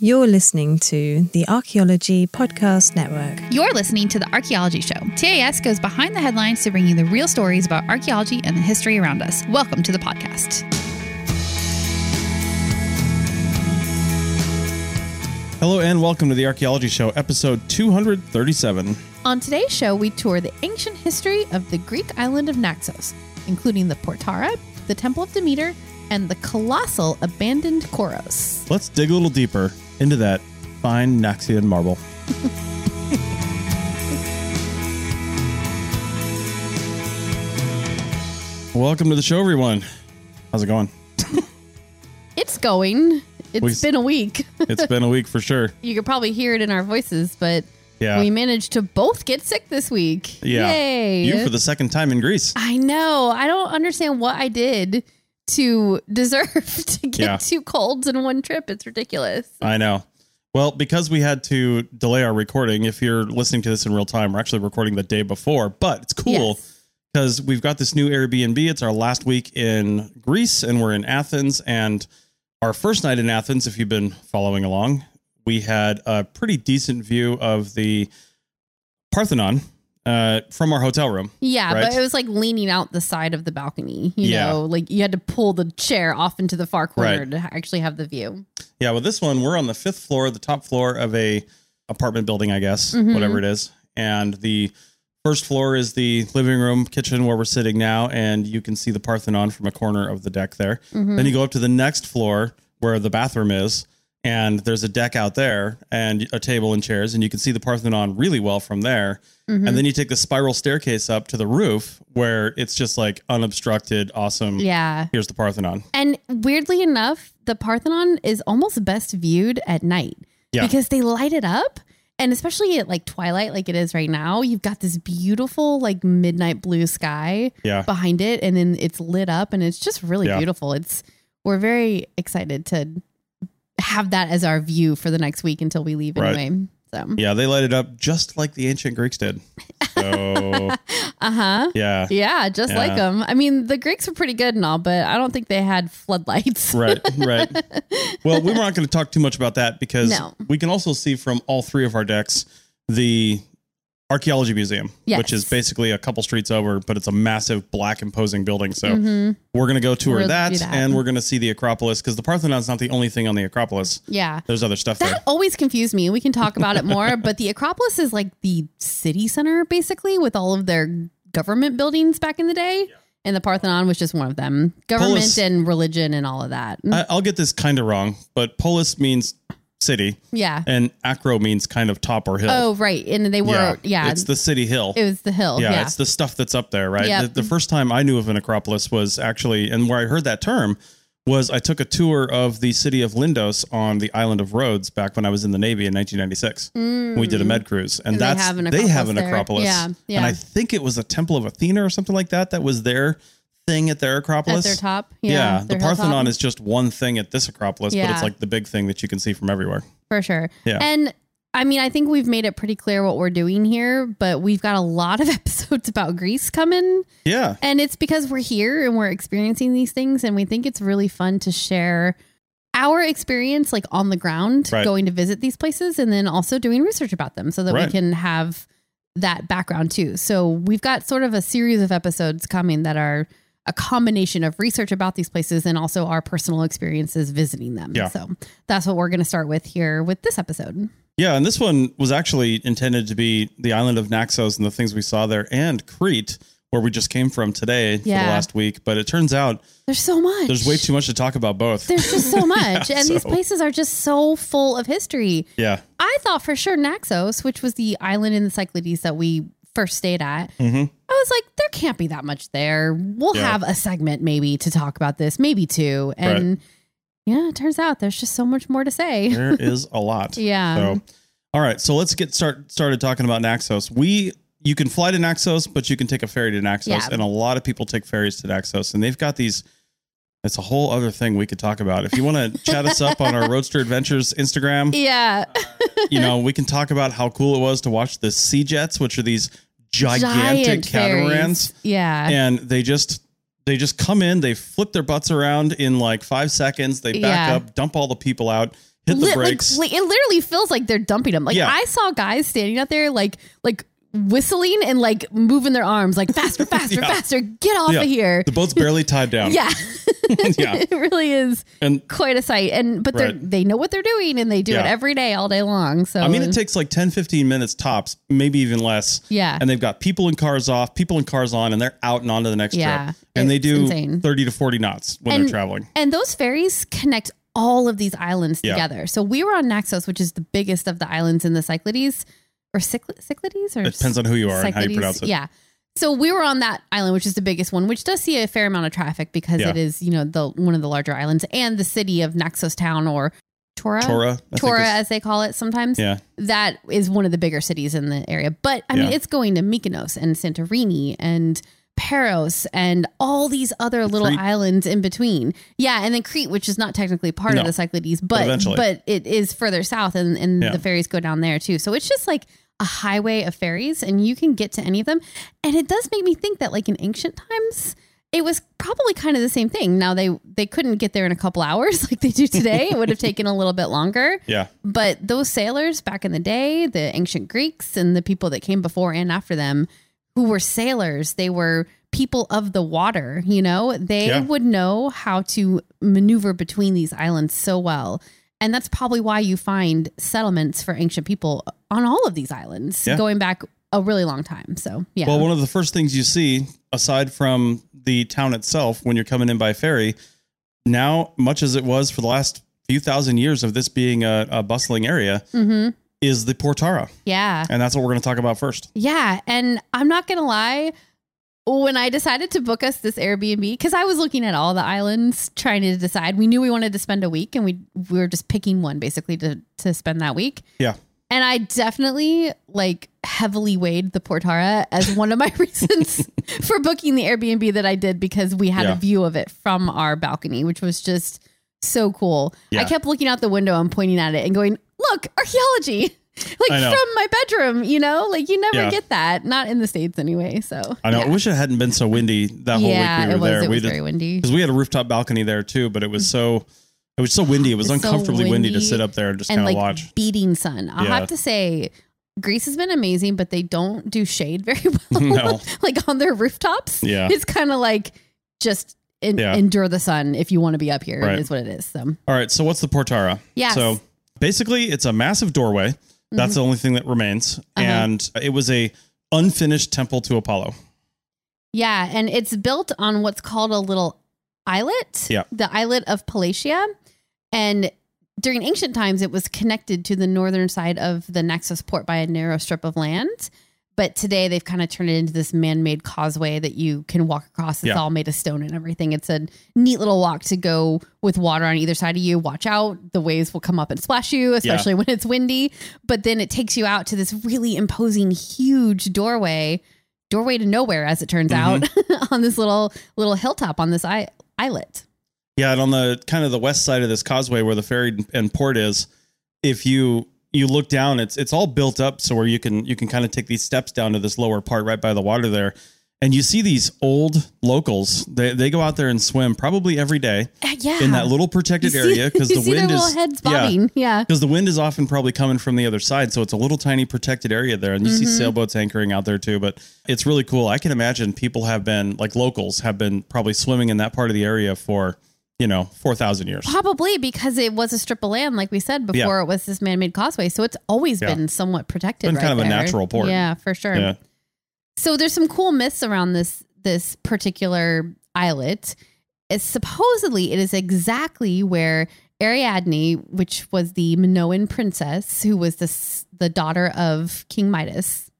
You're listening to the Archaeology Podcast Network. You're listening to The Archaeology Show. TAS goes behind the headlines to bring you the real stories about archaeology and the history around us. Welcome to the podcast. Hello and welcome to the Archaeology Show, episode 237. On today's show, we tour the ancient history of the Greek island of Naxos, including the Portara, the Temple of Demeter, and the colossal abandoned Kouros. Let's dig a little deeper into that fine Naxian marble. welcome to the show, everyone. How's it going? It's going. It's We- been a week. It's been a week for sure. you could probably hear it in our voices, but Yeah. we managed to both get sick this week. yeah. Yay. You for the second time in Greece. I know. I don't understand what I did to deserve to get Yeah. two colds in one trip. It's ridiculous. I know. Well, because we had to delay our recording, if you're listening to this in real time, we're actually recording the day before, but it's cool Yes. because we've got this new Airbnb. It's our last week in Greece and we're in Athens. And our first night in Athens, if you've been following along, we had a pretty decent view of the Parthenon uh, from our hotel room. Yeah, Right. but it was like leaning out the side of the balcony. You Yeah. know, like you had to pull the chair off into the far corner Right. to actually have the view. Yeah, well, this one we're on the fifth floor, the top floor of a apartment building, I guess, Mhm. whatever it is. And the first floor is the living room, kitchen where we're sitting now, and you can see the Parthenon from a corner of the deck there. Mm-hmm. Then you go up to the next floor where the bathroom is, and there's a deck out there and a table and chairs, and you can see the Parthenon really well from there. Mm-hmm. And then you take the spiral staircase up to the roof where it's just like unobstructed, awesome. Yeah. Here's the Parthenon. And weirdly enough, the Parthenon is almost best viewed at night Yeah. because they light it up. And especially at like twilight, like it is right now, you've got this beautiful, like midnight blue sky Yeah. behind it. And then it's lit up and it's just really Yeah. beautiful. It's, we're very excited to have that as our view for the next week until we leave Right. anyway. So, Yeah, they light it up just like the ancient Greeks did. So, uh huh. yeah. Yeah, just Yeah. like them. I mean, the Greeks were pretty good and all, but I don't think they had floodlights. Right, right. Well, we were not going to talk too much about that because No. we can also see from all three of our decks the archaeology museum, Yes. which is basically a couple streets over, but it's a massive black imposing building. So Mhm. we're going to go tour We'll that, that. and we're going to see the Acropolis because the Parthenon's not the only thing on the Acropolis. Yeah. There's other stuff there. That always confused me. We can talk about it more, but the Acropolis is like the city center, basically, with all of their government buildings back in the day. And the Parthenon was just one of them. Government Polis- and religion and all of that. I, I'll get this kind of wrong, but polis means city, yeah. and acro means kind of top or hill. Oh, right. And they were, yeah. It's the city hill. it was the hill. yeah, Yeah. it's the stuff that's up there, right? Yep. The, the first time I knew of an Acropolis was actually, and where I heard that term was I took a tour of the city of Lindos on the island of Rhodes back when I was in the Navy in 1996. We did a mm. med cruise, and And they that's have an they have an Acropolis Yeah, yeah. And I think it was a Temple of Athena or something like that. That was their thing at their Acropolis. At their top. Yeah, Yeah. the their hilltop. Parthenon is just one thing at this Acropolis, but it's like the big thing that you can see from everywhere. for sure. Yeah. And I mean, I think we've made it pretty clear what we're doing here, but we've got a lot of episodes about Greece coming. Yeah, And it's because we're here and we're experiencing these things, and we think it's really fun to share our experience, like on the ground, Right. going to visit these places, and then also doing research about them so that we can have that background too. So we've got sort of a series of episodes coming that are a combination of research about these places and also our personal experiences visiting them. Yeah. So that's what we're going to start with here with this episode. Yeah, and this one was actually intended to be the island of Naxos and the things we saw there, and Crete, where we just came from today for the last week. But it turns out There's so much. there's way too much to talk about both. There's just so much. Yeah, and these places are just so full of history. yeah, I thought for sure Naxos, which was the island in the Cyclades that we first stayed at, hmm I was like, there can't be that much there. We'll Yeah. have a segment maybe to talk about this, maybe two. And Yeah, it turns out there's just so much more to say. There is a lot. Yeah. So, all right. So let's get start started talking about Naxos. We you can fly to Naxos, but you can take a ferry to Naxos, Yeah. and a lot of people take ferries to Naxos, and they've got these. It's a whole other thing we could talk about. If you want to chat us up on our Roadster Adventures Instagram, Yeah. you know, we can talk about how cool it was to watch the sea jets, which are these gigantic Giant catamarans, Yeah. and they just they just come in, they flip their butts around in like five seconds, they back Yeah. up, dump all the people out, hit the like- brakes. Like, it literally feels like they're dumping them. Like Yeah. I saw guys standing out there, like like whistling and like moving their arms, like faster, faster, Yeah. faster. Get off Yeah. of here. The boat's barely tied down. Yeah, yeah. it really is And quite a sight. And but they Right. they know what they're doing and they do it every day, all day long. So I mean, it takes like 10, 15 minutes tops, maybe even less. Yeah. And they've got people in cars off, people in cars on, and they're out and on to the next Yeah, trip. And they do insane. 30 to 40 knots when And- they're traveling. And those ferries connect all of these islands Yeah. together. So we were on Naxos, which is the biggest of the islands in the Cyclades or Cycl- Cyclades or It depends on who you are and how you pronounce it. Yeah. So we were on that island, which is the biggest one, which does see a fair amount of traffic because Yeah. it is, you know, the one of the larger islands and the city of Naxos Town or Tora. Tora, I Tora, as they call it sometimes. Yeah. That is one of the bigger cities in the area. But I mean, it's going to Mykonos and Santorini and Paros and all these other little Crete. islands in between. Yeah, and then Crete, which is not technically part No. of the Cyclades, but eventually. but it is further south, and and Yeah. the ferries go down there too. So it's just like a highway of ferries, and you can get to any of them. And it does make me think that like in ancient times. It was probably kind of the same thing. Now they they couldn't get there in a couple hours like they do today. it would have taken a little bit longer. Yeah. But those sailors back in the day, the ancient Greeks and the people that came before and after them, who were sailors, they were people of the water, you know, they Yeah. would know how to maneuver between these islands so well. And that's probably why you find settlements for ancient people on all of these islands Yeah. going back a really long time. So, yeah. Well, one of the first things you see, aside from the town itself, when you're coming in by ferry, now, much as it was for the last few thousand years of this being a, a bustling area, hmm is the Portara. Yeah. And that's what we're going to talk about first. Yeah. And I'm not going to lie. When I decided to book us this Airbnb, because I was looking at all the islands trying to decide, we knew we wanted to spend a week and we, we were just picking one basically to, to spend that week. Yeah. And I definitely like heavily weighed the Portara as one of my reasons for booking the Airbnb that I did because we had Yeah. a view of it from our balcony, which was just so cool. Yeah. I kept looking out the window and pointing at it and going, look, archaeology. Like from my bedroom, you know, like you never Yeah. get that, not in the States anyway. So I know. I wish it hadn't been so windy that whole yeah, week we it were was, there. it we was very windy. because we had a rooftop balcony there too, but it was mm. so it was so windy. It was It's so uncomfortably windy to sit up there and just kind of like watch. beating sun. I'll Yeah. have to say, Greece has been amazing, but they don't do shade very well. No. like on their rooftops. Yeah. It's kind of like just Yeah. endure the sun if you want to be up here. Right. Is what it is. So All right. So what's the Portara? Yes. So basically, it's a massive doorway. That's the only thing that remains, Mm-hmm. Uh-huh. and it was a unfinished temple to Apollo. yeah, and it's built on what's called a little islet. Yeah. The islet of Palatia, and during ancient times, it was connected to the northern side of the Naxos port by a narrow strip of land. But today they've kind of turned it into this man-made causeway that you can walk across. It's Yeah. all made of stone and everything. It's a neat little walk to go with water on either side of you. Watch out, the waves will come up and splash you, especially when it's windy. But then it takes you out to this really imposing, huge doorway, doorway to nowhere, as it turns mm-hmm. out, on this little little hilltop on this I- islet. Yeah, and on the kind of the west side of this causeway where the ferry and port is, if you you look down, it's it's all built up so where you can you can kind of take these steps down to this lower part right by the water there. And you see these old locals. They they go out there and swim probably every day Uh, Yeah, in that little protected see- area because the see wind is heads yeah, bobbing. Yeah, because the wind is often probably coming from the other side. So it's a little tiny protected area there. And you see Mm-hmm. sailboats anchoring out there too. But it's really cool. I can imagine people have been, like locals, have been probably swimming in that part of the area for, you know, 4,000 years. Probably because it was a strip of land, like we said before. Yeah. It was this man-made causeway, so it's always Yeah. been somewhat protected. Been right kind of a natural port. Yeah, for sure. Yeah. So there's some cool myths around this this particular islet. It's supposedly it is exactly where Ariadne, which was the Minoan princess, who was this the daughter of King Midas,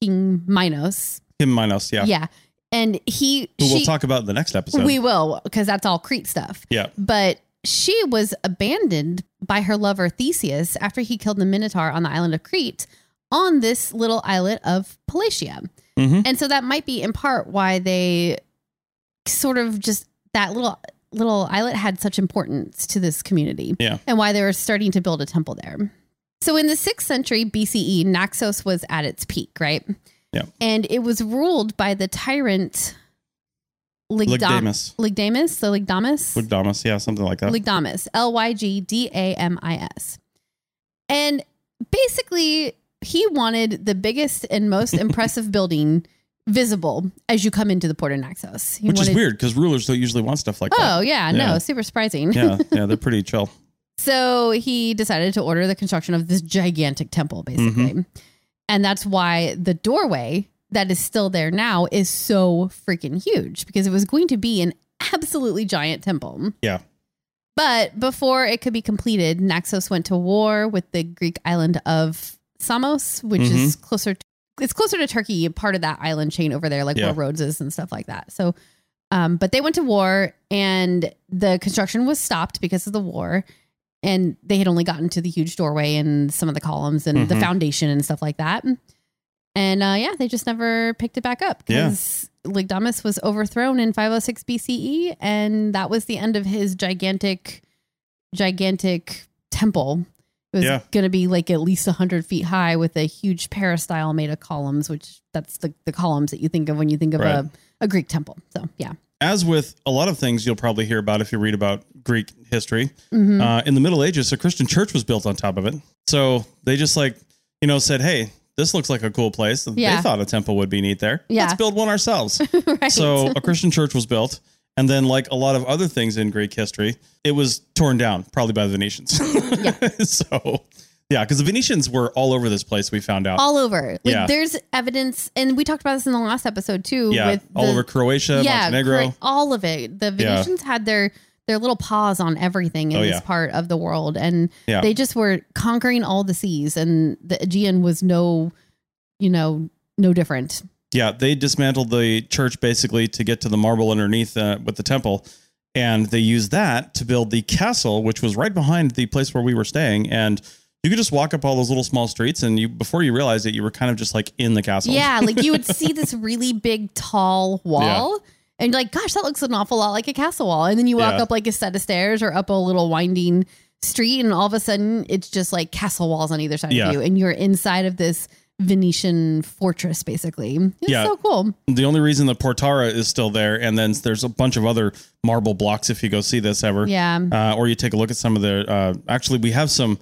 King Minos. King Minos, yeah. Yeah, and he Who she, we'll talk about in the next episode. we will because that's all Crete stuff. yeah. But she was abandoned by her lover Theseus after he killed the Minotaur on the island of Crete on this little islet of Palatia. Mhm. And so that might be in part why they sort of just that little little islet had such importance to this community Yeah. and why they were starting to build a temple there. So in the 6th century BCE, Naxos was at its peak, right? Yeah. And it was ruled by the tyrant Lygdam- Lygdamis. Lygdamis, the Lygdamis. Lygdamis, yeah, something like that. Lygdamis, L Y G D A M I S. And basically, he wanted the biggest and most impressive building visible as you come into the port of Naxos. He Which wanted, is weird because rulers don't usually want stuff like that. Oh, that. yeah, no, super surprising. Yeah, yeah, they're pretty chill. So he decided to order the construction of this gigantic temple, basically. Mm-hmm. And that's why the doorway that is still there now is so freaking huge because it was going to be an absolutely giant temple. Yeah. But before it could be completed, Naxos went to war with the Greek island of Samos, which Mm-hmm. is closer. to It's closer to Turkey, part of that island chain over there, like Yeah. where Rhodes is and stuff like that. So, um, but they went to war, and the construction was stopped because of the war, and they had only gotten to the huge doorway and some of the columns and the Mhm. foundation and stuff like that. And uh, yeah, they just never picked it back up Yeah. because Lygdamis was overthrown in 506 BCE, and that was the end of his gigantic, gigantic temple. It was Yeah. going to be like at least 100 feet high with a huge peristyle made of columns, which that's the, the columns that you think of when you think of Right. a, a Greek temple. So, yeah. As with a lot of things you'll probably hear about if you read about Greek history, Mm-hmm. uh, in the Middle Ages, a Christian church was built on top of it. So they just like, you know, said, hey, this looks like a cool place. Yeah. They thought a temple would be neat there. Yeah. Let's build one ourselves. right. So a Christian church was built. And then, like a lot of other things in Greek history, it was torn down, probably by the Venetians. so, yeah, because the Venetians were all over this place, we found out. all over. Like Yeah. there's evidence, and we talked about this in the last episode too. yeah, with all the- over Croatia, Montenegro. correct. all of it. The Venetians had their their little paws on everything in Oh, this yeah. part of the world, and Yeah. they just were conquering all the seas, and the Aegean was no, you know, no different. Yeah, they dismantled the church basically to get to the marble underneath uh, with the temple. And they used that to build the castle, which was right behind the place where we were staying. And you could just walk up all those little small streets, and you before you realized it, you were kind of just like in the castle. Yeah, like you would see this really big, tall wall. And you're like, gosh, that looks an awful lot like a castle wall. And then you walk Yeah. up like a set of stairs or up a little winding street, and all of a sudden it's just like castle walls on either side Yeah. of you. And you're inside of this Venetian fortress, basically. It's Yeah. so cool. The only reason the Portara is still there, and then there's a bunch of other marble blocks if you go see this ever. Yeah. uh, or you take a look at some of the. Uh, actually, we have some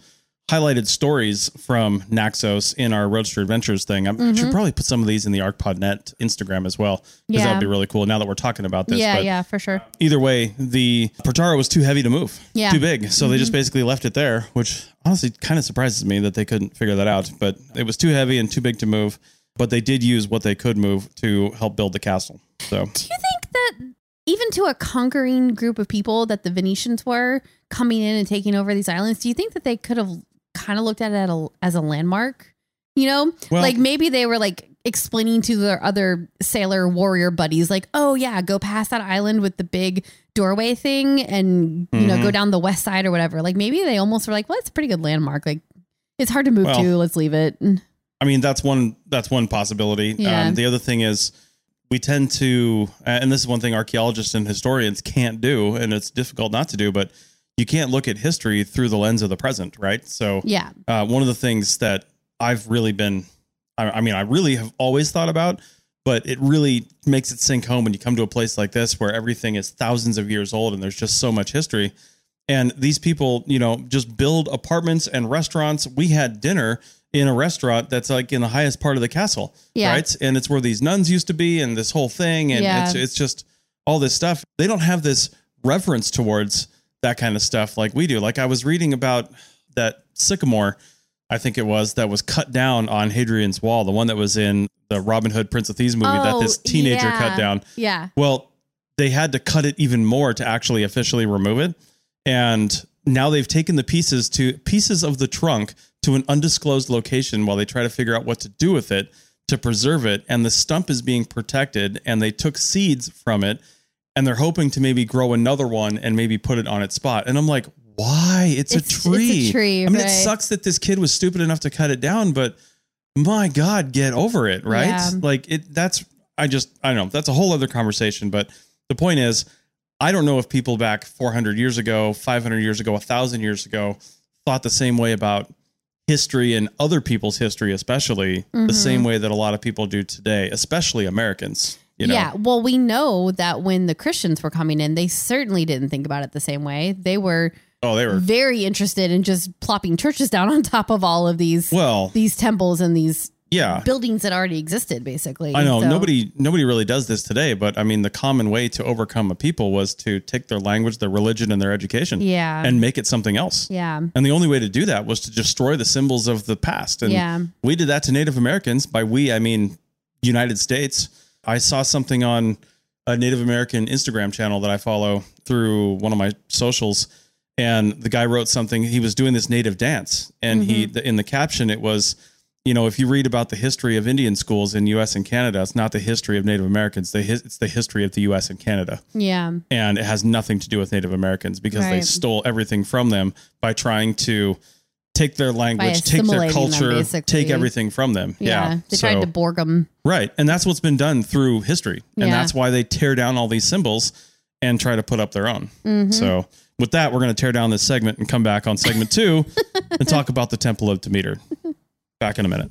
highlighted stories from Naxos in our Roadster Adventures thing. I should probably put some of these in the ArchPodNet Instagram as well because Mm-hmm. Yeah. that would be really cool. Now that we're talking about this, yeah, but yeah, for sure. either way, the Portara was too heavy to move. Yeah. Mm-hmm. too big. So they just basically left it there, which honestly kind of surprises me that they couldn't figure that out. But it was too heavy and too big to move. But they did use what they could move to help build the castle. So Do you think that even to a conquering group of people that the Venetians were coming in and taking over these islands, do you think that they could have kind of looked at it at a, as a landmark? You know, Well- like maybe they were like explaining to their other sailor warrior buddies, like, oh, yeah, go past that island with the big doorway thing and, you know, Mhm. go down the west side or whatever. Like maybe they almost were like, well, it's a pretty good landmark. Like it's hard to move Well, to. Let's leave it. I mean, that's one that's one possibility. Yeah. Um, the other thing is we tend to, and this is one thing archaeologists and historians can't do, and it's difficult not to do, but you can't look at history through the lens of the present, right? So, Yeah. uh, one of the things that I've really been, I, I mean, I really have always thought about, but it really makes it sink home when you come to a place like this where everything is thousands of years old and there's just so much history. And these people, you know, just build apartments and restaurants. We had dinner in a restaurant that's like in the highest part of the castle, Yeah. right? And it's where these nuns used to be, and this whole thing, and Yeah. it's it's just all this stuff. They don't have this reverence towards that kind of stuff like we do. Like I was reading about that sycamore, I think it was that was cut down on Hadrian's Wall, the one that was in the Robin Hood Prince of Thieves movie that Oh, this teenager yeah. cut down. Yeah. Well, they had to cut it even more to actually officially remove it. And now they've taken the pieces to pieces of the trunk to an undisclosed location while they try to figure out what to do with it to preserve it. And the stump is being protected. And they took seeds from it and they're hoping to maybe grow another one and maybe put it on its spot. And I'm like, why? It's, It's- a it's a tree. tree, I mean, right. it sucks that this kid was stupid enough to cut it down, but my God, get over it, right? Yeah. Like it. That's I just I don't know. That's a whole other conversation. But the point is, I don't know if people back 400 years ago, 500 years ago, a 1,000 years ago thought the same way about history and other people's history, especially Mm-hmm. the same way that a lot of people do today, especially Americans. You know? Yeah. Well, we know that when the Christians were coming in, they certainly didn't think about it the same way. They were Oh, they were. very interested in just plopping churches down on top of all of these Well, these temples and these yeah. buildings that already existed, basically. I know So- nobody nobody really does this today, but I mean the common way to overcome a people was to take their language, their religion, and their education, Yeah. and make it something else. Yeah. And the only way to do that was to destroy the symbols of the past. And Yeah. we did that to Native Americans. By we, I mean United States. I saw something on a Native American Instagram channel that I follow through one of my socials. And the guy wrote something. He was doing this native dance, and he mm-hmm. in the caption it was, you know, if you read about the history of Indian schools in U.S. and Canada, it's not the history of Native Americans. The it's the history of the U.S. and Canada Yeah. and it has nothing to do with Native Americans because they stole everything from them by trying to take their language, take their assimilating them, culture, take everything from them. Yeah. Yeah. They So- tried to borg them. right. And that's what's been done through history. And Yeah. that's why they tear down all these symbols and try to put up their own. Mm-hmm. So with that, we're going to tear down this segment and come back on segment two and talk about the Temple of Demeter. Back in a minute.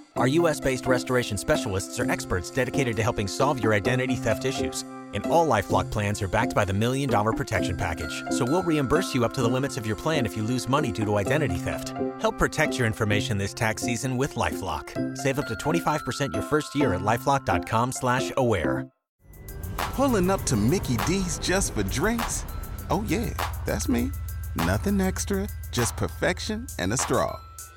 Our US-based restoration specialists are experts dedicated to helping solve your identity theft issues. And all LifeLock plans are backed by the Million Dollar Protection Package. So we'll reimburse you up to the limits of your plan if you lose money due to identity theft. Help protect your information this tax season with LifeLock. Save up to 25% your first year at LifeLock.com slash aware. Pulling up to Mickey D's just for drinks? Oh, yeah, that's me. Nothing extra, just perfection and a straw.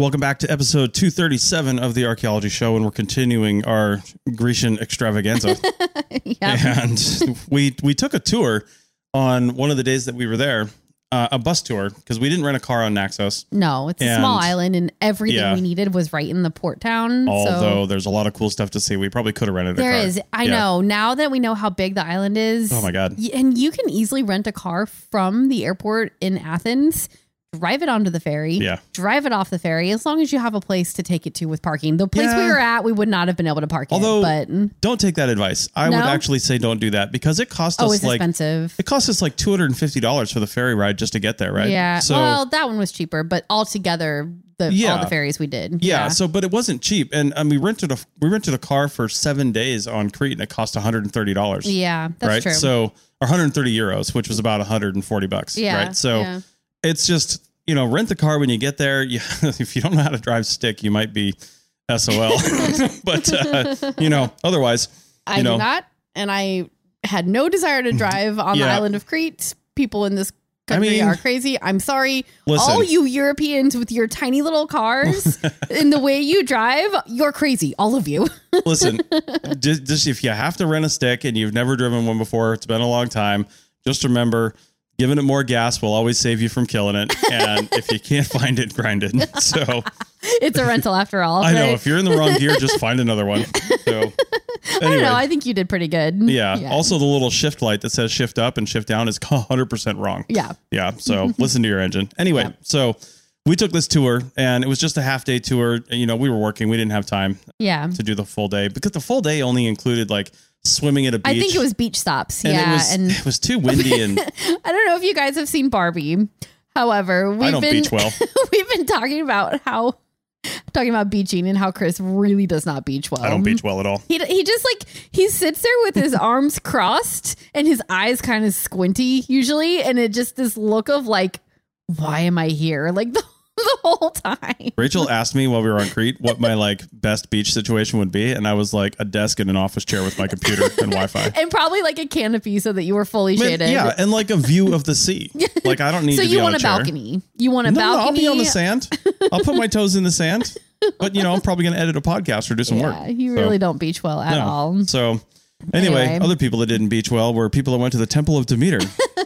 Welcome back to episode 237 of the Archaeology Show, and we're continuing our Grecian extravaganza. yeah. and we we took a tour on one of the days that we were there, uh, a bus tour because we didn't rent a car on Naxos. No, it's a small island, and everything Yeah. we needed was right in the port town. Although so there's a lot of cool stuff to see, we probably could have rented a car. is. I Yeah. know. Now that we know how big the island is. Oh my God. y- And you can easily rent a car from the airport in Athens. Drive it onto the ferry. Yeah. Drive it off the ferry as long as you have a place to take it to with parking. The place we were at, we would not have been able to park Although, it. But Don't take that advice. I would actually say don't do that because it cost oh, us like expensive. it cost us like two hundred and fifty dollars for the ferry ride just to get there, right? Yeah. So well, that one was cheaper, but altogether, the yeah. all the ferries we did. yeah, so but it wasn't cheap, and um, we rented a we rented a car for seven days on Crete, and it cost one hundred and thirty dollars. yeah, that's right. true. So or one hundred and thirty euros, which was about one hundred and forty bucks. yeah. Right. So yeah. It's just you know rent the car when you get there. You, if you don't know how to drive stick, you might be SOL. but uh, you know, otherwise, I you know, do not, and I had no desire to drive on the island of Crete. People in this I country mean- are crazy. I'm sorry, Listen. all you Europeans with your tiny little cars and the way you drive, you're crazy, all of you. listen, just, just if you have to rent a stick and you've never driven one before, it's been a long time. Just remember, giving it more gas will always save you from killing it. And if you can't find it, grind it. So it's a rental after all. I know if you're in the wrong gear, just find another one. So I don't know. I think you did pretty good. yeah. Also, the little shift light that says shift up and shift down is 100% wrong. yeah. Yeah. So listen to your engine. Anyway, so we took this tour and it was just a half day tour. You know, we were working, we didn't have time Yeah. to do the full day because the full day only included like swimming at a beach. I think it was beach stops. and yeah. it was and it was too windy and I don't know if you guys have seen Barbie. However, we've I don't been beach well. we've been talking about how talking about beaching and how Chris really does not beach well. I don't beach well at all. He, he just like he sits there with his arms crossed and his eyes kind of squinty usually and it just this look of like why am I here like the, the whole time. Rachel asked me while we were on Crete what my like best beach situation would be, and I was like a desk and an office chair with my computer and Wi-Fi. And probably like a canopy so that you were fully Man, shaded. yeah, and like a view of the sea. Like I don't need So to be you want a a balcony. You want a No, no, balcony. I'll be on the sand. I'll put my toes in the sand. But you know, I'm probably going to edit a podcast or do some Yeah, work. you So, really don't beach well at no. all. So anyway, Anyway. other people that didn't beach well were people that went to the Temple of Demeter.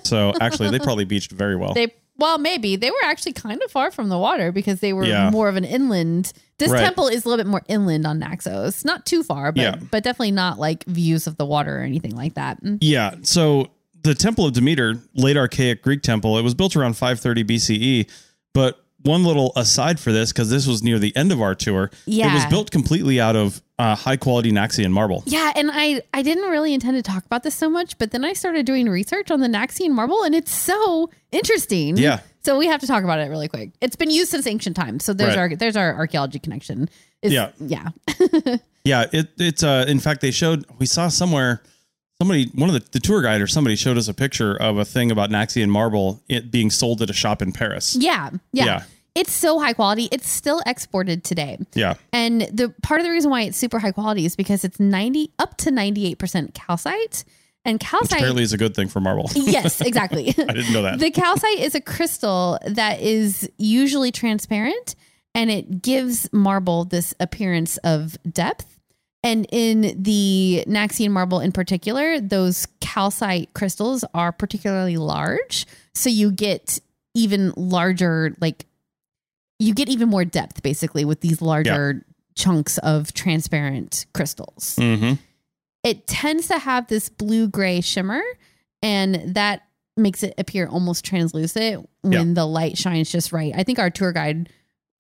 so actually, they probably beached very well. They well, maybe they were actually kind of far from the water because they were Yeah. more of an inland. This Right. temple is a little bit more inland on Naxos, not too far, but Yeah. but definitely not like views of the water or anything like that. Mm. Yeah. So the Temple of Demeter, late archaic Greek temple, it was built around 530 BCE. But one little aside for this, because this was near the end of our tour, Yeah, it was built completely out of uh, high quality Naxian marble. Yeah, and I I didn't really intend to talk about this so much, but then I started doing research on the Naxian marble, and it's so interesting. Yeah. So we have to talk about it really quick. It's been used since ancient times, so there's Right. our there's our archaeology connection. It's, Yeah. yeah. Yeah. It, it's, uh, in fact, they showed, we saw somewhere, somebody, one of the, the tour guide or somebody showed us a picture of a thing about Naxian marble it being sold at a shop in Paris. Yeah, yeah. Yeah. It's so high quality. It's still exported today. Yeah. And the part of the reason why it's super high quality is because it's 90 up to 98% calcite. And Which calcite apparently is a good thing for marble. Yes, exactly. I didn't know that. the calcite is a crystal that is usually transparent and it gives marble this appearance of depth. And in the Naxian marble in particular, those calcite crystals are particularly large. So you get even larger, like, you get even more depth basically with these larger chunks of transparent crystals hmm it tends to have this blue gray shimmer and that makes it appear almost translucent when Yeah. the light shines just right. I think our tour guide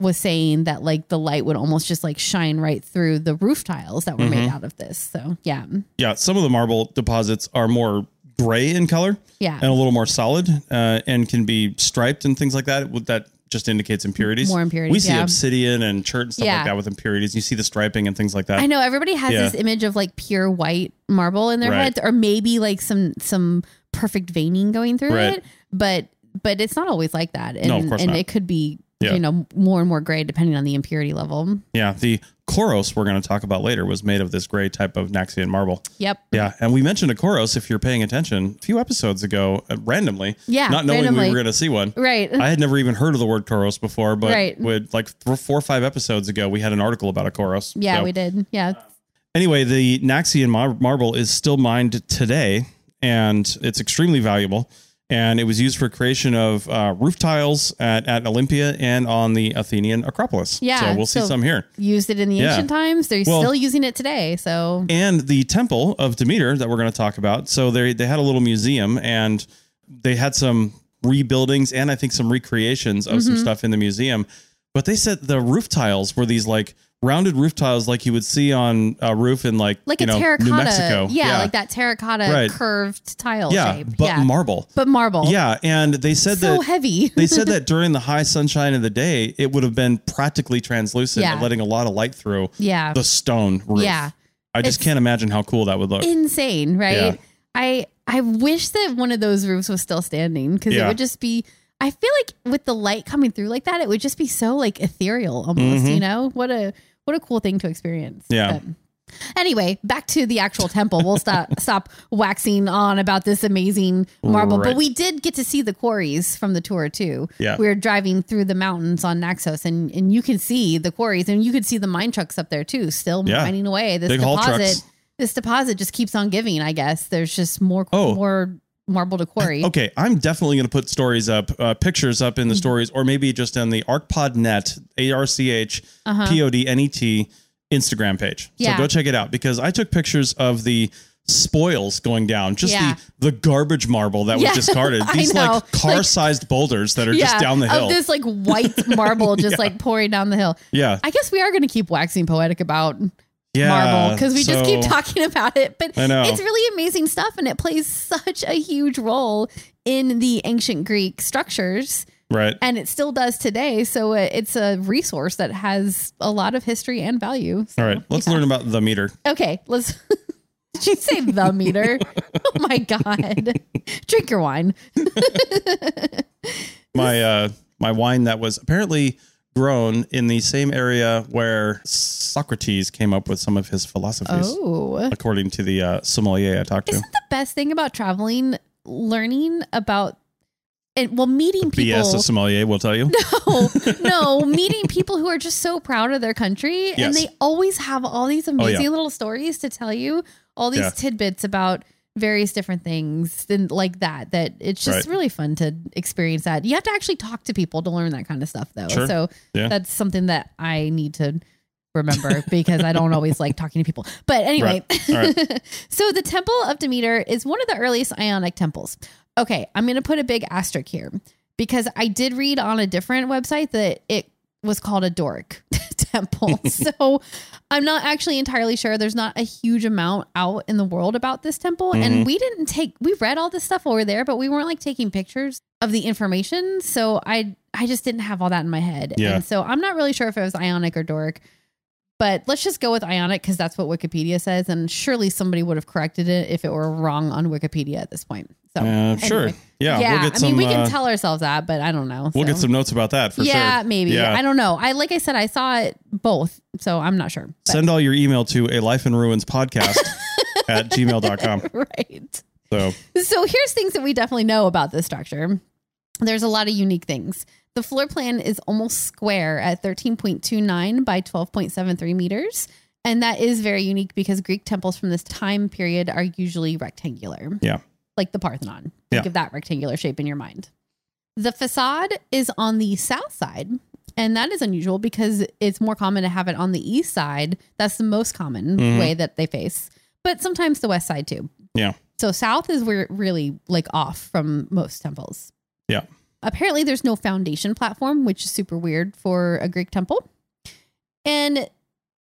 was saying that like the light would almost just like shine right through the roof tiles that were made Mm-hmm. out of this. So yeah. Yeah. Some of the marble deposits are more gray in color. Yeah. and a little more solid uh, and can be striped and things like that. Would- That just indicates impurities. More impurities, We see yeah. obsidian and chert and stuff Yeah. like that with impurities. You see the striping and things like that. I know everybody has Yeah. this image of like pure white marble in their Right. heads or maybe like some some perfect veining going through Right. it, but but it's not always like that. And No, of course and not. it could be Yeah. you know more and more gray depending on the impurity level. Yeah, the Kouros we're going to talk about later was made of this gray type of Naxian marble. Yep. Yeah, and we mentioned a Kouros if you're paying attention a few episodes ago, uh, randomly. Yeah, not knowing randomly. we were going to see one. Right. I had never even heard of the word Kouros before, but Right. with like four or five episodes ago, we had an article about a Kouros. Yeah, So- we did. Yeah. Anyway, the Naxian mar- marble is still mined today, and it's extremely valuable. And it was used for creation of uh, roof tiles at, at Olympia and on the Athenian Acropolis. Yeah, so we'll see so- some here. Used it in the Yeah. ancient times. They're Well- still using it today. So and the temple of Demeter that we're going to talk about. So they they had a little museum and they had some rebuildings and I think some recreations of Mm-hmm. some stuff in the museum. But they said the roof tiles were these like rounded roof tiles like you would see on a roof in like, like you a know terracotta. New Mexico. Yeah, like that terracotta Right. curved tile Yeah, shape. but yeah. marble. but marble. Yeah, and they said So that heavy. they said that during the high sunshine of the day, it would have been practically translucent, Yeah. letting a lot of light through Yeah. the stone roof. Yeah. I just It's- can't imagine how cool that would look. Insane, right? Yeah. I I wish that one of those roofs was still standing because it would just be I feel like with the light coming through like that, it would just be so like ethereal almost, mm-hmm. you know? What a what a cool thing to experience. Yeah. But anyway, back to the actual temple. We'll stop stop waxing on about this amazing marble. Right. But we did get to see the quarries from the tour too. Yeah. We were driving through the mountains on Naxos and, and you can see the quarries and you could see the mine trucks up there too, still Yeah. mining away. This Big deposit this deposit just keeps on giving, I guess. There's just more Oh. more marble to quarry. Okay, I'm definitely going to put stories up, uh, pictures up in the stories, or maybe just on the ArchPodNet, A R C H P O D N E T Instagram page. Yeah. So go check it out because I took pictures of the spoils going down. Just Yeah. the the garbage marble that Yeah, was discarded. I These know. like car sized boulders that are just down the hill. Of this like white marble just like pouring down the hill. yeah. I guess we are going to keep waxing poetic about Yeah. marble because we just keep talking about it. But it's really amazing stuff and it plays such a huge role in the ancient Greek structures. Right. And it still does today. So uh, it's a resource that has a lot of history and value. So, All right. Let's yeah. learn about the meter. Okay, let's. Did you say the meter? oh my god! Drink your wine. my uh my wine that was apparently grown in the same area where Socrates came up with some of his philosophies, Oh, according to the uh, sommelier I talked to. isn't the best thing about traveling learning about and well meeting people? BS a sommelier will tell you. no, no, meeting people who are just so proud of their country Yes. Oh, and they always have all these amazing yeah. little stories to tell you, all these Yeah. tidbits about various different things and like that that it's just Right. really fun to experience that. You have to actually talk to people to learn that kind of stuff though. Sure. So Yeah. that's something that I need to remember because I don't always like talking to people. But anyway, Right. Right. so the Temple of Demeter is one of the earliest Ionic temples. Okay, I'm going to put a big asterisk here because I did read on a different website that it was called a Doric temple. so I'm not actually entirely sure. There's not a huge amount out in the world about this temple. Mm-hmm. And we didn't take, we read all this stuff over there, but we weren't like taking pictures of the information. So I, I just didn't have all that in my head. Yeah. And so I'm not really sure if it was Ionic or Doric. But let's just go with Ionic because that's what Wikipedia says, and surely somebody would have corrected it if it were wrong on Wikipedia at this point. So Uh, sure. Yeah. yeah. We'll get I some. mean, we can uh, tell ourselves that, but I don't know. We'll get some notes about that for yeah, sure. Yeah, maybe. Yeah. I don't know. I like I said, I saw it both, so I'm not sure. But- Send all your email to a life in ruins podcast at gmail.com. right. So So here's things that we definitely know about this structure. There's a lot of unique things. The floor plan is almost square at 13.29 by 12.73 meters. And that is very unique because Greek temples from this time period are usually rectangular, yeah. like the Parthenon. Think Yeah. of that rectangular shape in your mind. The facade is on the south side. And that is unusual because it's more common to have it on the east side. That's the most common Mhm. way that they face, but sometimes the west side too. Yeah. So south is where really like off from most temples. Yeah. Apparently there's no foundation platform, which is super weird for a Greek temple. And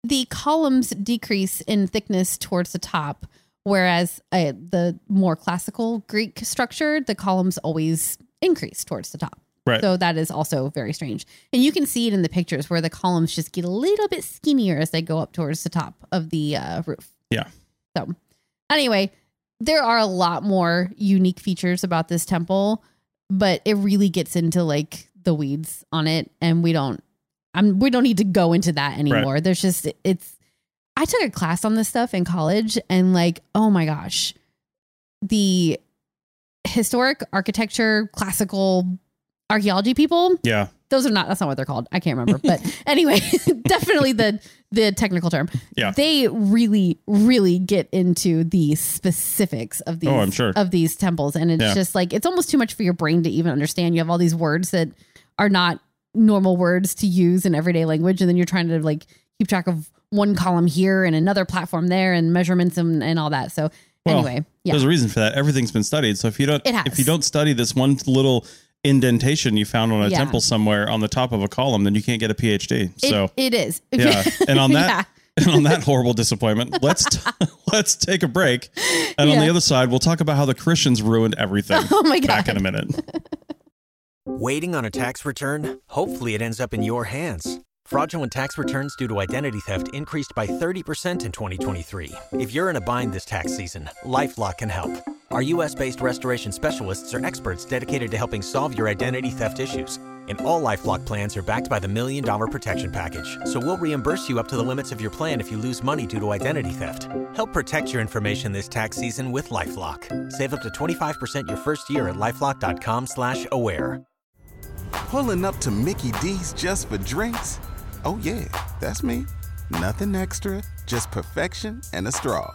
the columns decrease in thickness towards the top, whereas uh, the more classical Greek structure, the columns always increase towards the top. Right. So that is also very strange. And you can see it in the pictures where the columns just get a little bit skinnier as they go up towards the top of the uh, roof. Yeah. So, anyway, there are a lot more unique features about this temple, but it really gets into like the weeds on it, and we don't. I'm. We don't need to go into that anymore. There's just it's. I took a class on this stuff in college, and like, oh my gosh, the historic architecture, classical archaeology people yeah. Those are not that's not what they're called i can't remember but anyway definitely the the technical term Yeah. they really really get into the specifics of these Oh, I'm sure. of these temples and it's Yeah. just like it's almost too much for your brain to even understand you have all these words that are not normal words to use in everyday language and then you're trying to like keep track of one column here and another platform there and measurements and, and all that so Well, anyway yeah There's a reason for that. Everything's been studied. So if you don't, It has. if you don't study this one little indentation you found on a Yeah. temple somewhere on the top of a column, then you can't get a PhD. it, so it is yeah. And on Yeah. that, and on that horrible disappointment, let's t- let's take a break. And on the other side, we'll talk about how the Christians ruined everything. Oh my god. Back in a minute. Waiting on a tax return? Hopefully, it ends up in your hands. Fraudulent tax returns due to identity theft increased by 30% in 2023. If you're in a bind this tax season, LifeLock can help. Our US based restoration specialists are experts dedicated to helping solve your identity theft issues. And all Lifelock plans are backed by the Million Dollar Protection Package. So we'll reimburse you up to the limits of your plan if you lose money due to identity theft. Help protect your information this tax season with LifeLock. Save up to 25% your first year at LifeLock.com slash aware. Pulling up to Mickey D's just for drinks? Oh, yeah, that's me. Nothing extra, just perfection and a straw.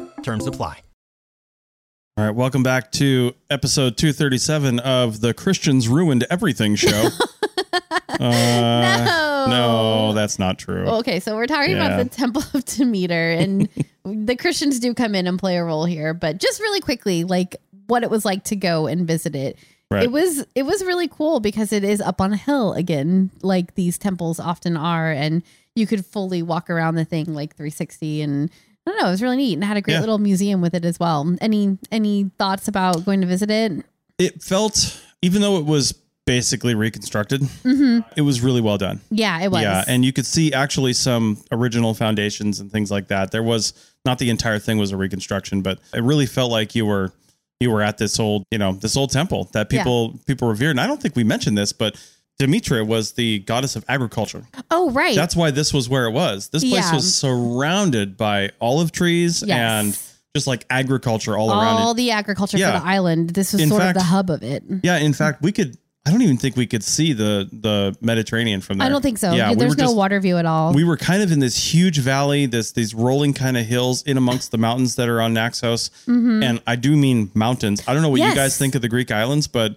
Terms apply. All right, welcome back to episode 237 of the Christians Ruined Everything show. Uh, No. No, that's not true. Okay, so we're talking Yeah. about the Temple of Demeter, and the Christians do come in and play a role here. But just really quickly, like what it was like to go and visit it. Right. It was it was really cool because it is up on a hill again, like these temples often are, and you could fully walk around the thing like 360 and. I don't know. It was really neat and had a great Yeah. little museum with it as well. Any any thoughts about going to visit it? It felt, even though it was basically reconstructed, mm-hmm. it was really well done. Yeah, it was. Yeah, and you could see actually some original foundations and things like that. There was not the entire thing was a reconstruction, but it really felt like you were you were at this old, you know, this old temple that Yeah. people people revered. And I don't think we mentioned this, but Demetra was the goddess of agriculture. oh, right. That's why this was where it was. This place Yeah. was surrounded by olive trees Yes. and just like agriculture all, around all the agriculture Yeah. for the island. This was In sort fact- of the hub of it. Yeah, in fact, we could. I don't even think we could see the the Mediterranean from there. I don't think so. Yeah, we There's were no just- water view at all. We were kind of in this huge valley, this these rolling kind of hills in amongst the mountains that are on Naxos, and I do mean mountains. I don't know what you Mm-hmm. Guys think of the Greek islands, but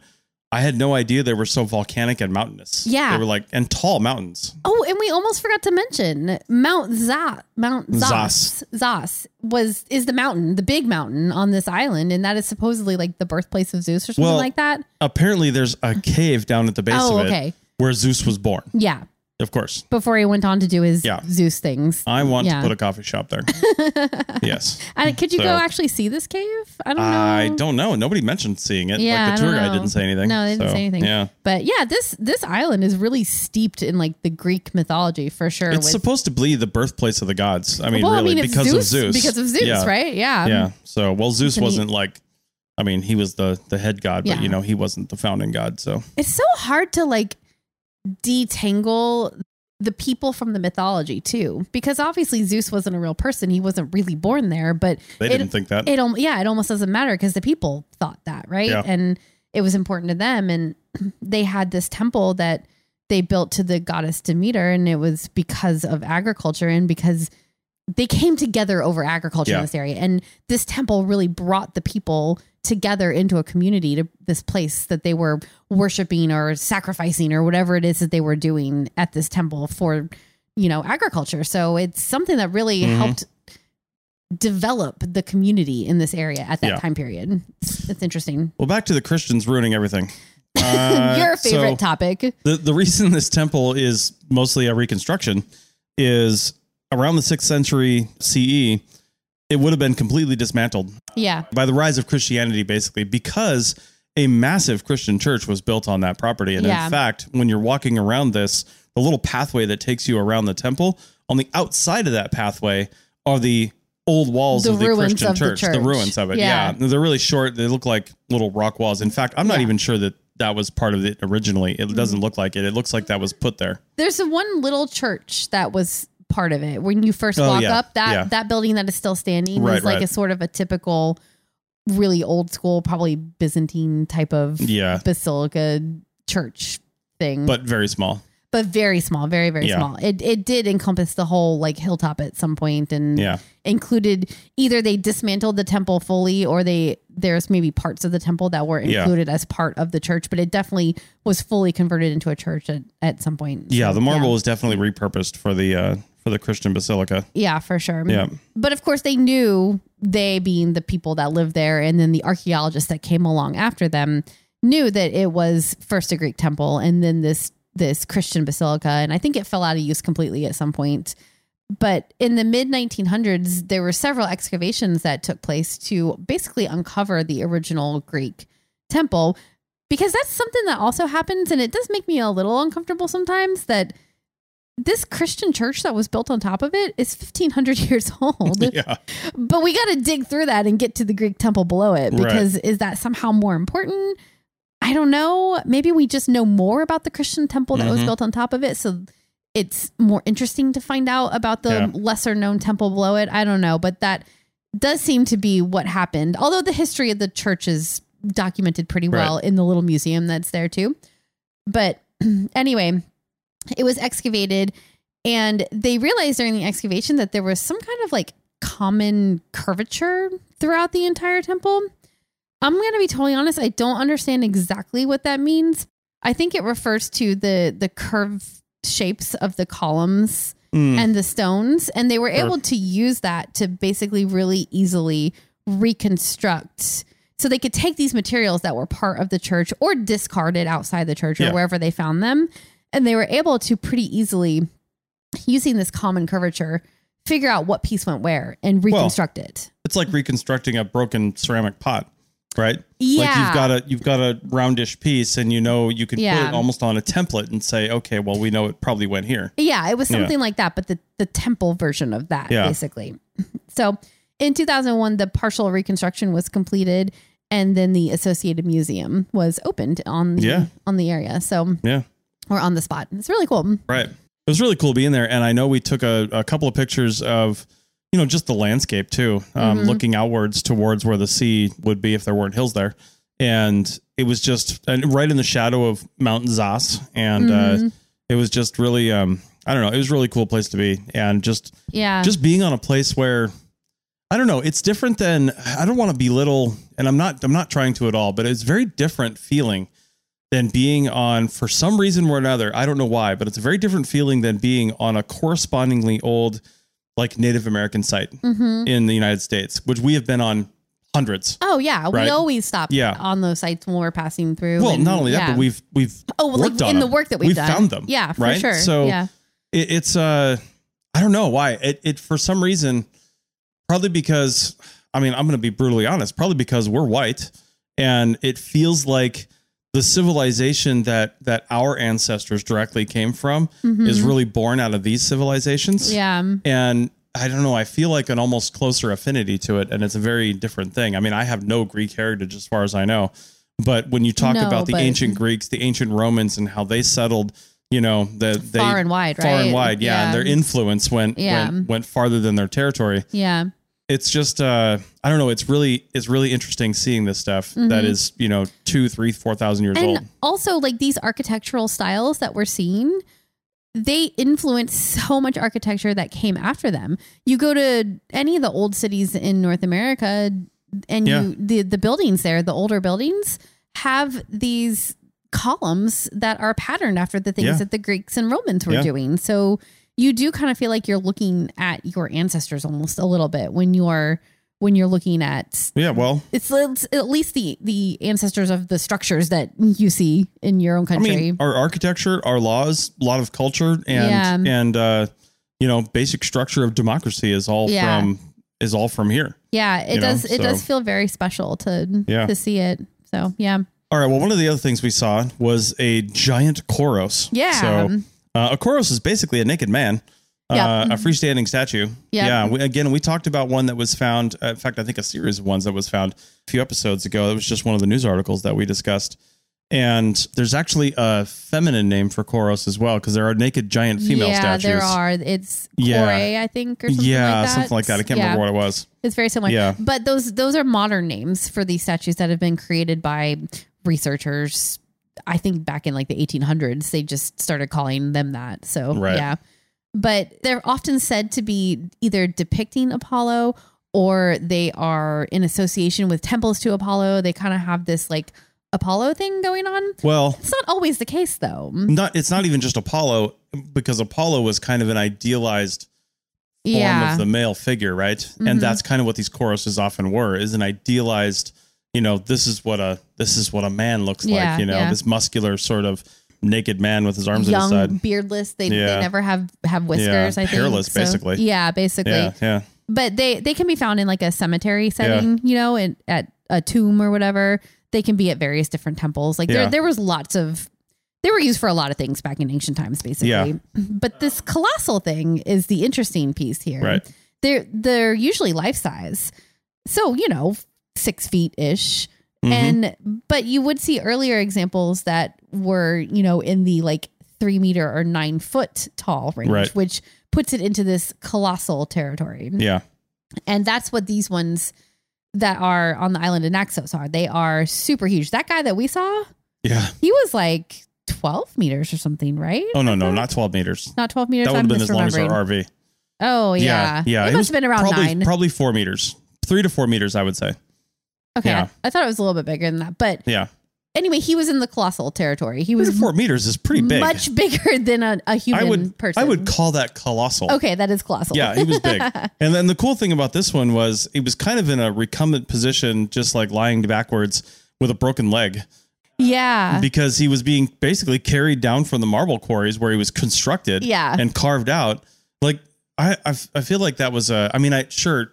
I had no idea they were so volcanic and mountainous. Yeah. they were like and tall mountains. oh, and we almost forgot to mention Mount Zas. Mount Zas. Zas was is the mountain, the big mountain on this island, and that is supposedly like the birthplace of Zeus or something Well, like that. Apparently, there's a cave down at the base Oh, of it okay. where Zeus was born. Yeah, Of course, before he went on to do his Yeah. Zeus things. I want Yeah. to put a coffee shop there. yes. And could you So- go actually see this cave? I don't know. I don't know. Nobody mentioned seeing it. Yeah, like I the tour guide know. didn't say anything. No, they didn't So, say anything. Yeah. But yeah, this this island is really steeped in like the Greek mythology for sure. It's with- supposed to be the birthplace of the gods. I mean, well, really, I mean, it's because of Zeus. Because of Zeus, Yeah. right? Yeah. Yeah. So, well, Zeus wasn't like, I mean, he was the the head god, but Yeah. you know, he wasn't the founding god. So, It's so hard to like detangle the people from the mythology too, because obviously Zeus wasn't a real person. He wasn't really born there, but they it- didn't think that. it yeah, it almost doesn't matter because the people thought that, right? Yeah. And it was important to them, and they had this temple that they built to the goddess Demeter, and it was because of agriculture and because they came together over agriculture Yeah. in this area, and this temple really brought the people together into a community to this place that they were worshiping or sacrificing or whatever it is that they were doing at this temple for you know agriculture so it's something that really Mhm. helped develop the community in this area at that Yeah. time period it's, it's interesting well, back to the Christians ruining everything. Uh, your favorite so topic The the reason this temple is mostly a reconstruction is around the sixth century CE. It would have been completely dismantled yeah by the rise of Christianity, basically, because a massive Christian church was built on that property. And Yeah. in fact, when you're walking around this, the little pathway that takes you around the temple, on the outside of that pathway are the old walls The of the Christian of the church, the ruins of it. Yeah. Yeah. They're really short. They look like little rock walls. In fact, I'm not Yeah. even sure that that was part of it originally. It Mm-hmm. doesn't look like it. It looks like that was put there. there's one little church that was part of it when you first Oh, walk yeah. up that Yeah. that building that is still standing Right, is like right. a sort of a typical really old school probably byzantine type of Yeah. basilica church thing But very small. but very small very very Yeah. small it it did encompass the whole like hilltop at some point and Yeah. included either they dismantled the temple fully or they there's maybe parts of the temple that were Yeah. included as part of the church but it definitely was fully converted into a church at, at some point Yeah. So, The marble was definitely repurposed for the uh for the Christian basilica. yeah for sure Yeah. but of course they knew they being the people that lived there and then the archaeologists that came along after them knew that it was first a greek temple and then this this christian basilica and i think it fell out of use completely at some point but in the mid 1900s there were several excavations that took place to basically uncover the original greek temple because that's something that also happens and it does make me a little uncomfortable sometimes that this Christian church that was built on top of it is 1500 years old. Yeah. But we got to dig through that and get to the Greek temple below it Right. because is that somehow more important? I don't know. Maybe we just know more about the Christian temple that was Mhm. built on top of it. So it's more interesting to find out about the Yeah. lesser known temple below it. I don't know. But that does seem to be what happened. Although the history of the church is documented pretty well Right. in the little museum that's there too. But anyway, it was excavated and they realized during the excavation that there was some kind of like common curvature throughout the entire temple. I'm going to be totally honest, I don't understand exactly what that means. I think it refers to the the curved shapes of the columns Mm. and the stones and they were Sure. able to use that to basically really easily reconstruct so they could take these materials that were part of the church or discarded outside the church or Yeah. wherever they found them and they were able to pretty easily using this common curvature figure out what piece went where and Well, reconstruct it It's like reconstructing a broken ceramic pot, right? Yeah. Like you've got a you've got a roundish piece and you know you can put it almost on a template and say, okay, well we know it probably went here. Yeah, it was Yeah. something like that, but the the temple version of that, Yeah. basically. So in 2001, the partial reconstruction was completed, and then the Associated Museum was opened on the, Yeah. on the area. So Yeah. Or on the spot. It's really cool. Right. It was really cool being there. And I know we took a, a couple of pictures of, you know, just the landscape too, um, Mhm. looking outwards towards where the sea would be if there weren't hills there. And it was just and right in the shadow of Mount Zas. And uh, Mhm. it was just really, um, I don't know, it was a really cool place to be. And just, Yeah, just being on a place where, I don't know, it's different than, I don't want to belittle, and I'm not, I'm not trying to at all, but it's very different feeling than being on for some reason or another. I don't know why, but it's a very different feeling than being on a correspondingly old, like Native American site Mhm. in the United States, which we have been on hundreds. Oh yeah, Right. we always stop Yeah. on those sites when we're passing through. Well, and- not only that, yeah. but we've we've oh well, like in the work that we've, done, We've done. found them, Yeah, for right? sure. So- yeah, it, it's uh i don't know why it, it for some reason probably because i mean i'm gonna be brutally honest probably because we're white and it feels like the civilization that that our ancestors directly came from is really born out of these civilizations Mm-hmm. yeah. and i don't know i feel like an almost closer affinity to it and it's a very different thing i mean i have no greek heritage as far as i know but when you talk No, about the ancient greeks the ancient romans and how they settled you know the they Far and wide, far and wide yeah, Yeah. and their influence went, Yeah. went went farther than their territory Yeah. It's just uh i don't know it's really it's really interesting seeing this stuff that is you know two three four thousand years Mm-hmm. and old also like these architectural styles that we're seeing they influence so much architecture that came after them you go to any of the old cities in north america and Yeah. you the the buildings there the older buildings have these columns that are patterned after the things Yeah. that the greeks and romans were Yeah. doing so you do kind of feel like you're looking at your ancestors almost a little bit when you're when you're looking at yeah well it's, it's at least the the ancestors of the structures that you see in your own i country. mean our architecture our laws a lot of culture and Yeah. and uh you know basic structure of democracy is all Yeah. from is all from here yeah, it you know, does. it does feel very special to Yeah. to see it. So yeah, all right well one of the other things we saw was a giant kouros Yeah. so uh, a kouros is basically a naked man Yep. uh, a freestanding statue. Yep. Yeah. We, again, we talked about one that was found. Uh, in fact, I think a series of ones that was found a few episodes ago. That was just one of the news articles that we discussed. And there's actually a feminine name for Kouros as well, because there are naked giant female yeah, statues. there are. It's Yeah. Kore, I think, or something yeah, like that. something like that. I can't Yeah. remember what it was. It's very similar. Yeah. But those those are modern names for these statues that have been created by researchers. I think back in like the 1800s, they just started calling them that. So Right. yeah. But they're often said to be either depicting Apollo or they are in association with temples to Apollo. They kind of have this like Apollo thing going on. Well, It's not always the case though. not it's not even just Apollo, because Apollo was kind of an idealized form Yeah. of the male figure, right? Mhm. And that's kind of what these choruses often were, is an idealized, you know, this is what a this is what a man looks Yeah, like, you know, yeah. this muscular sort of naked man with his arms at his side. beardless. They, Yeah. they never have have whiskers. I think hairless, So- basically. Yeah, basically. Yeah, yeah. but they they can be found in like a cemetery setting you know in, at a tomb or whatever they can be at various different temples like there there was lots of they were used for a lot of things back in ancient times, basically. Yeah. But this colossal thing is the interesting piece here. Right. They're they're usually life size, so you know six feet ish. Mm-hmm. And but you would see earlier examples that were you know in the like three meter or nine foot tall range, Right. which puts it into this colossal territory. Yeah. And that's what these ones that are on the island of Naxos are. They are super huge. That guy that we saw, Yeah. he was like 12 meters or something, right? Oh no, no, not 12 meters. Not 12 meters. That would have been as long as our. RV. Oh, yeah. Yeah. It, was must have been around probably, nine. Probably four meters. Three to four meters, I would say. Okay. yeah. I thought it was a little bit bigger than that. But Yeah. anyway, he was in the colossal territory. He was four meters is pretty big. much bigger than a, a human I would person. I would call that colossal. Okay, that is colossal. Yeah, he was big. and then the cool thing about this one was he was kind of in a recumbent position, just like lying backwards with a broken leg yeah. because he was being basically carried down from the marble quarries where he was constructed Yeah. and carved out. Like I, I, I feel like that was a, I mean, I sure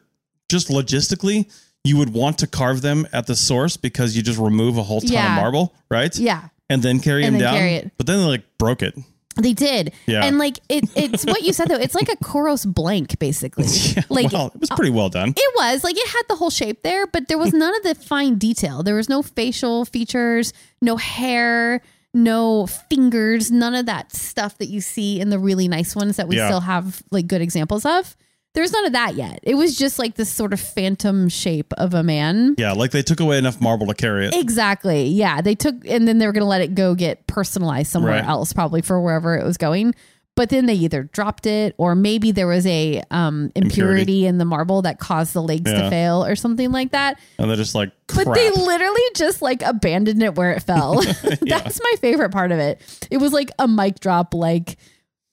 just logistically you would want to carve them at the source because you just remove a whole ton Yeah. of marble, right? yeah. And then carry And him then down. carry. But then they like broke it. They did. Yeah. And like it, it's what you said though. It's like a Kouros blank, basically. like well, it was pretty well done. It was like it had the whole shape there, but there was none of the fine detail. There was no facial features, no hair, no fingers, none of that stuff that you see in the really nice ones that we Yeah. still have like good examples of. There's none of that yet. It was just like this sort of phantom shape of a man. Yeah, like they took away enough marble to carry it. Exactly. Yeah. They took, and then they were going to let it go get personalized somewhere Right. else, probably for wherever it was going. But then they either dropped it or maybe there was a um, impurity, Impurity. in the marble that caused the legs to fail or something like that. And they're just like, crap. But they literally just like abandoned it where it fell. That's my favorite part of it. It was like a mic drop, like,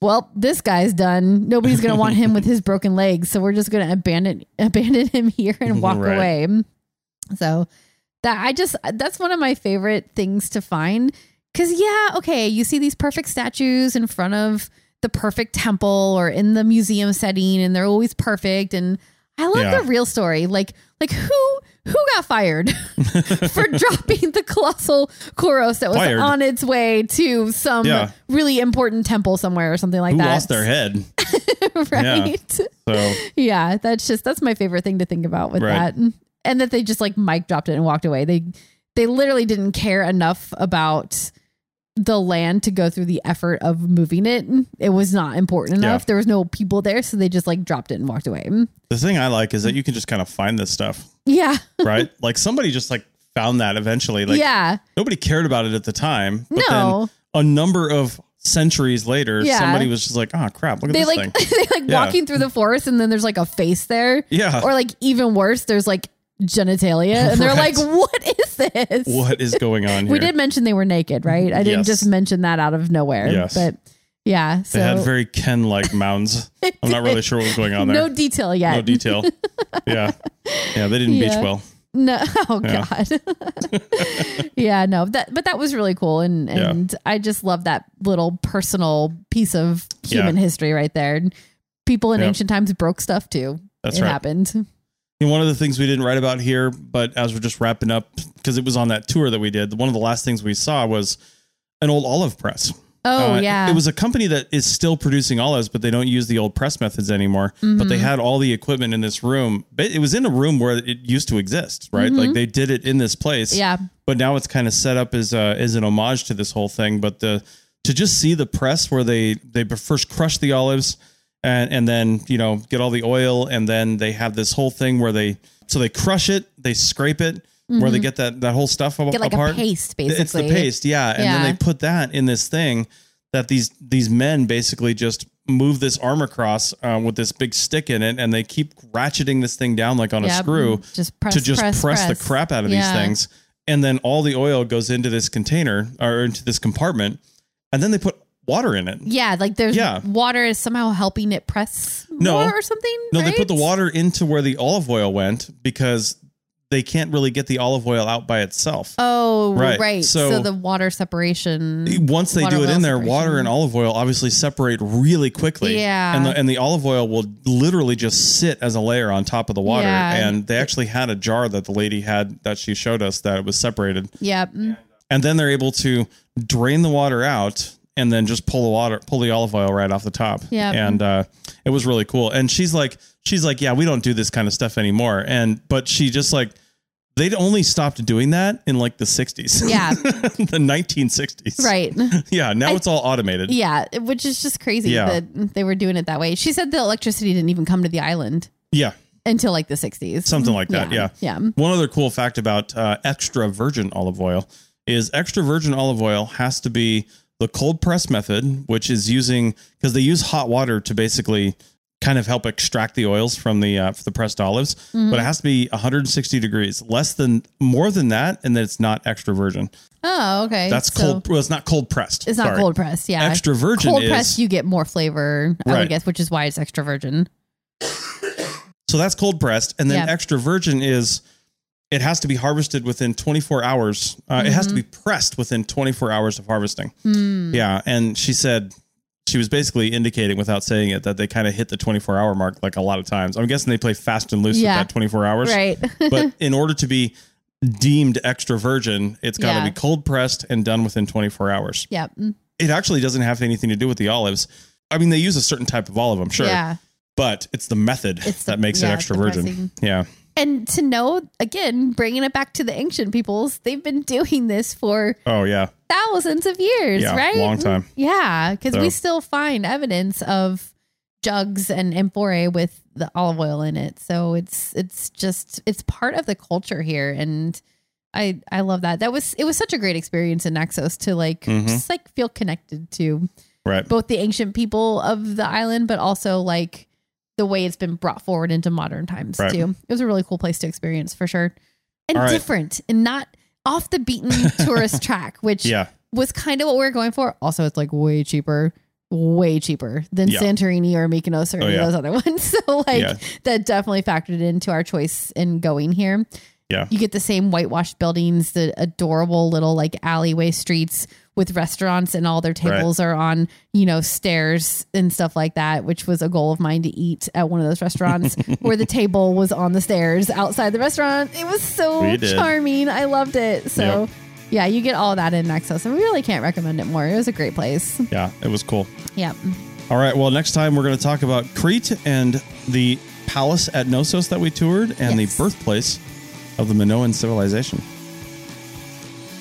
well, this guy's done. Nobody's gonna want him with his broken legs, so we're just gonna abandon abandon him here and walk Right. away. So that I just that's one of my favorite things to find. Cause yeah, okay, you see these perfect statues in front of the perfect temple or in the museum setting, and they're always perfect. And I love Yeah. the real story. Like, like who who got fired for dropping the colossal Kouros that was Fired? on its way to some Yeah. really important temple somewhere or something like Who that? lost their head? right? So Yeah, that's just that's my favorite thing to think about with Right. that. And that they just like mic dropped it and walked away. They they literally didn't care enough about the land to go through the effort of moving it. It was not important enough. Yeah. There was no people there, so they just like dropped it and walked away. the thing I like is that you can just kind of find this stuff, Yeah. right? like somebody just like found that eventually. Like yeah. nobody cared about it at the time. But No. then a number of centuries later, Yeah. somebody was just like, oh crap, look at They this like thing. they like Yeah. walking through the forest and then there's like a face there. Yeah. Or like even worse, there's like genitalia. And they're Right. like, what is this? what is going on here? We did mention they were naked, right? I didn't Yes. just mention that out of nowhere. Yes. But yeah. So They had very Ken like mounds. I'm not really sure what was going on there. no detail yet. No detail. yeah. Yeah, they didn't beach well. No, oh Yeah. god. yeah, no. That but that was really cool and Yeah. and I just love that little personal piece of human Yeah. history right there. People in ancient times broke stuff too. That's it right. happened. And one of the things we didn't write about here, but as we're just wrapping up, because it was on that tour that we did, one of the last things we saw was an old olive press. Oh Uh, yeah. It was a company that is still producing olives, but they don't use the old press methods anymore. But Mm-hmm. they had all the equipment in this room. It was in a room where it used to exist, right? Like they did it in this place. Mm-hmm. Yeah. But now it's kind of set up as a, as an homage to this whole thing. But the to just see the press where they they first crush the olives and and then you know get all the oil and then they have this whole thing where they so they crush it, they scrape it. Where they get that that whole stuff Mm-hmm. Get like a apart. paste, It's the paste, yeah. And then they put that in this thing that these these men basically just move this arm across uh, with this big stick in it, and they keep ratcheting this thing down like on a screw Just press, to just press, press, press. the crap out of Yeah. these things. And then all the oil goes into this container or into this compartment, and then they put water in it. Yeah, like there's Yeah. water is somehow helping it press No. more or something. No, they put the water into where the olive oil went because they can't really get the olive oil out by itself. Oh, right. Right. So, So- the water separation. once they do it in there, separation. water and olive oil obviously separate really quickly. Yeah. And the, and the olive oil will literally just sit as a layer on top of the water. Yeah. And they actually had a jar that the lady had that she showed us that it was separated. Yep. and then they're able to drain the water out and then just pull the water, pull the olive oil right off the top. Yeah. and uh, it was really cool. And she's like, she's like, yeah, we don't do this kind of stuff anymore. And but she just like. They'd only stopped doing that in like the 60s. Yeah. the 1960s. Right. Yeah. Now I- it's all automated. Yeah, which is just crazy Yeah. that they were doing it that way. She said the electricity didn't even come to the island Yeah. until like the 60s. Something like that. Yeah. Yeah. One other cool fact about uh, extra virgin olive oil is extra virgin olive oil has to be the cold press method, which is using because they use hot water to basically kind of help extract the oils from the uh, the pressed olives, Mm-hmm. but it has to be 160 degrees. Less than more than that, and then it's not extra virgin. Oh, okay. That's So cold. Well, it's not cold pressed. It's not cold pressed. Yeah. Extra virgin Cold is pressed, you get more flavor, I Right. would guess, which is why it's extra virgin. So that's cold pressed, and then Yeah. extra virgin is it has to be harvested within 24 hours. Uh, It has to be Mm-hmm. pressed within 24 hours of harvesting. Hmm. Yeah, and she said she was basically indicating without saying it that they kind of hit the 24 hour mark like a lot of times. I'm guessing they play fast and loose Yeah. with that 24 hours. Right. but in order to be deemed extra virgin, it's got to Yeah. be cold pressed and done within 24 hours. yeah. Mm. It actually doesn't have anything to do with the olives. I mean, they use a certain type of olive, I'm sure, Yeah. but it's the method It's the- that makes yeah, it extra virgin. pressing. Yeah. And to know, again, bringing it back to the ancient peoples, they've been doing this for Oh, yeah. thousands of years, Yeah, right? long time. Yeah, because So- we still find evidence of jugs and amphorae with the olive oil in it. So it's it's just it's part of the culture here, and I I love that. That was it was such a great experience in Naxos to like Mhm. just like feel connected to Right. both the ancient people of the island, but also like the way it's been brought forward into modern times Right. too. It was a really cool place to experience for sure, and right. different and not off the beaten tourist track, which Yeah. was kind of what we were going for. Also, it's like way cheaper, way cheaper than Yeah. Santorini or Mykonos or Oh, any yeah. of those other ones. So like that definitely factored into our choice in going here. Yeah. You get the same whitewashed buildings, the adorable little like alleyway streets with restaurants and all their tables are on, you know, stairs and stuff like that, which was a goal of mine to eat at one of those restaurants where the table was on the stairs outside the restaurant. It was so charming. I loved it. So Yep. yeah, you get all that in Naxos, and we really can't recommend it more. It was a great place. Yeah. It was cool. Yep. All right. Well, next time we're going to talk about Crete and the palace at Knossos that we toured and Yes. the birthplace of the Minoan civilization.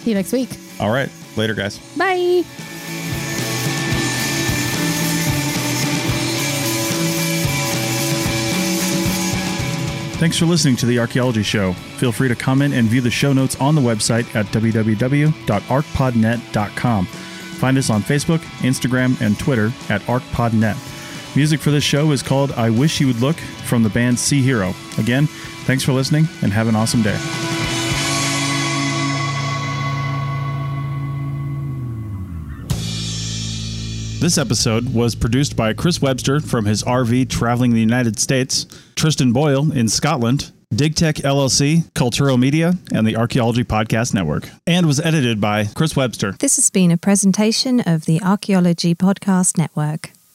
See you next week. All right. Later, guys. Bye. Thanks for listening to The Archaeology Show. Feel free to comment and view the show notes on the website at www.archpodnet.com. Find us on Facebook, Instagram, and Twitter at ArchPodNet. Music for this show is called I Wish You Would Look from the band Sea Hero. Again, thanks for listening and have an awesome day. This episode was produced by Chris Webster from his RV traveling the United States, Tristan Boyle in Scotland, DigTech LLC, Culturo Media, and the Archaeology Podcast Network, and was edited by Chris Webster. This has been a presentation of the Archaeology Podcast Network.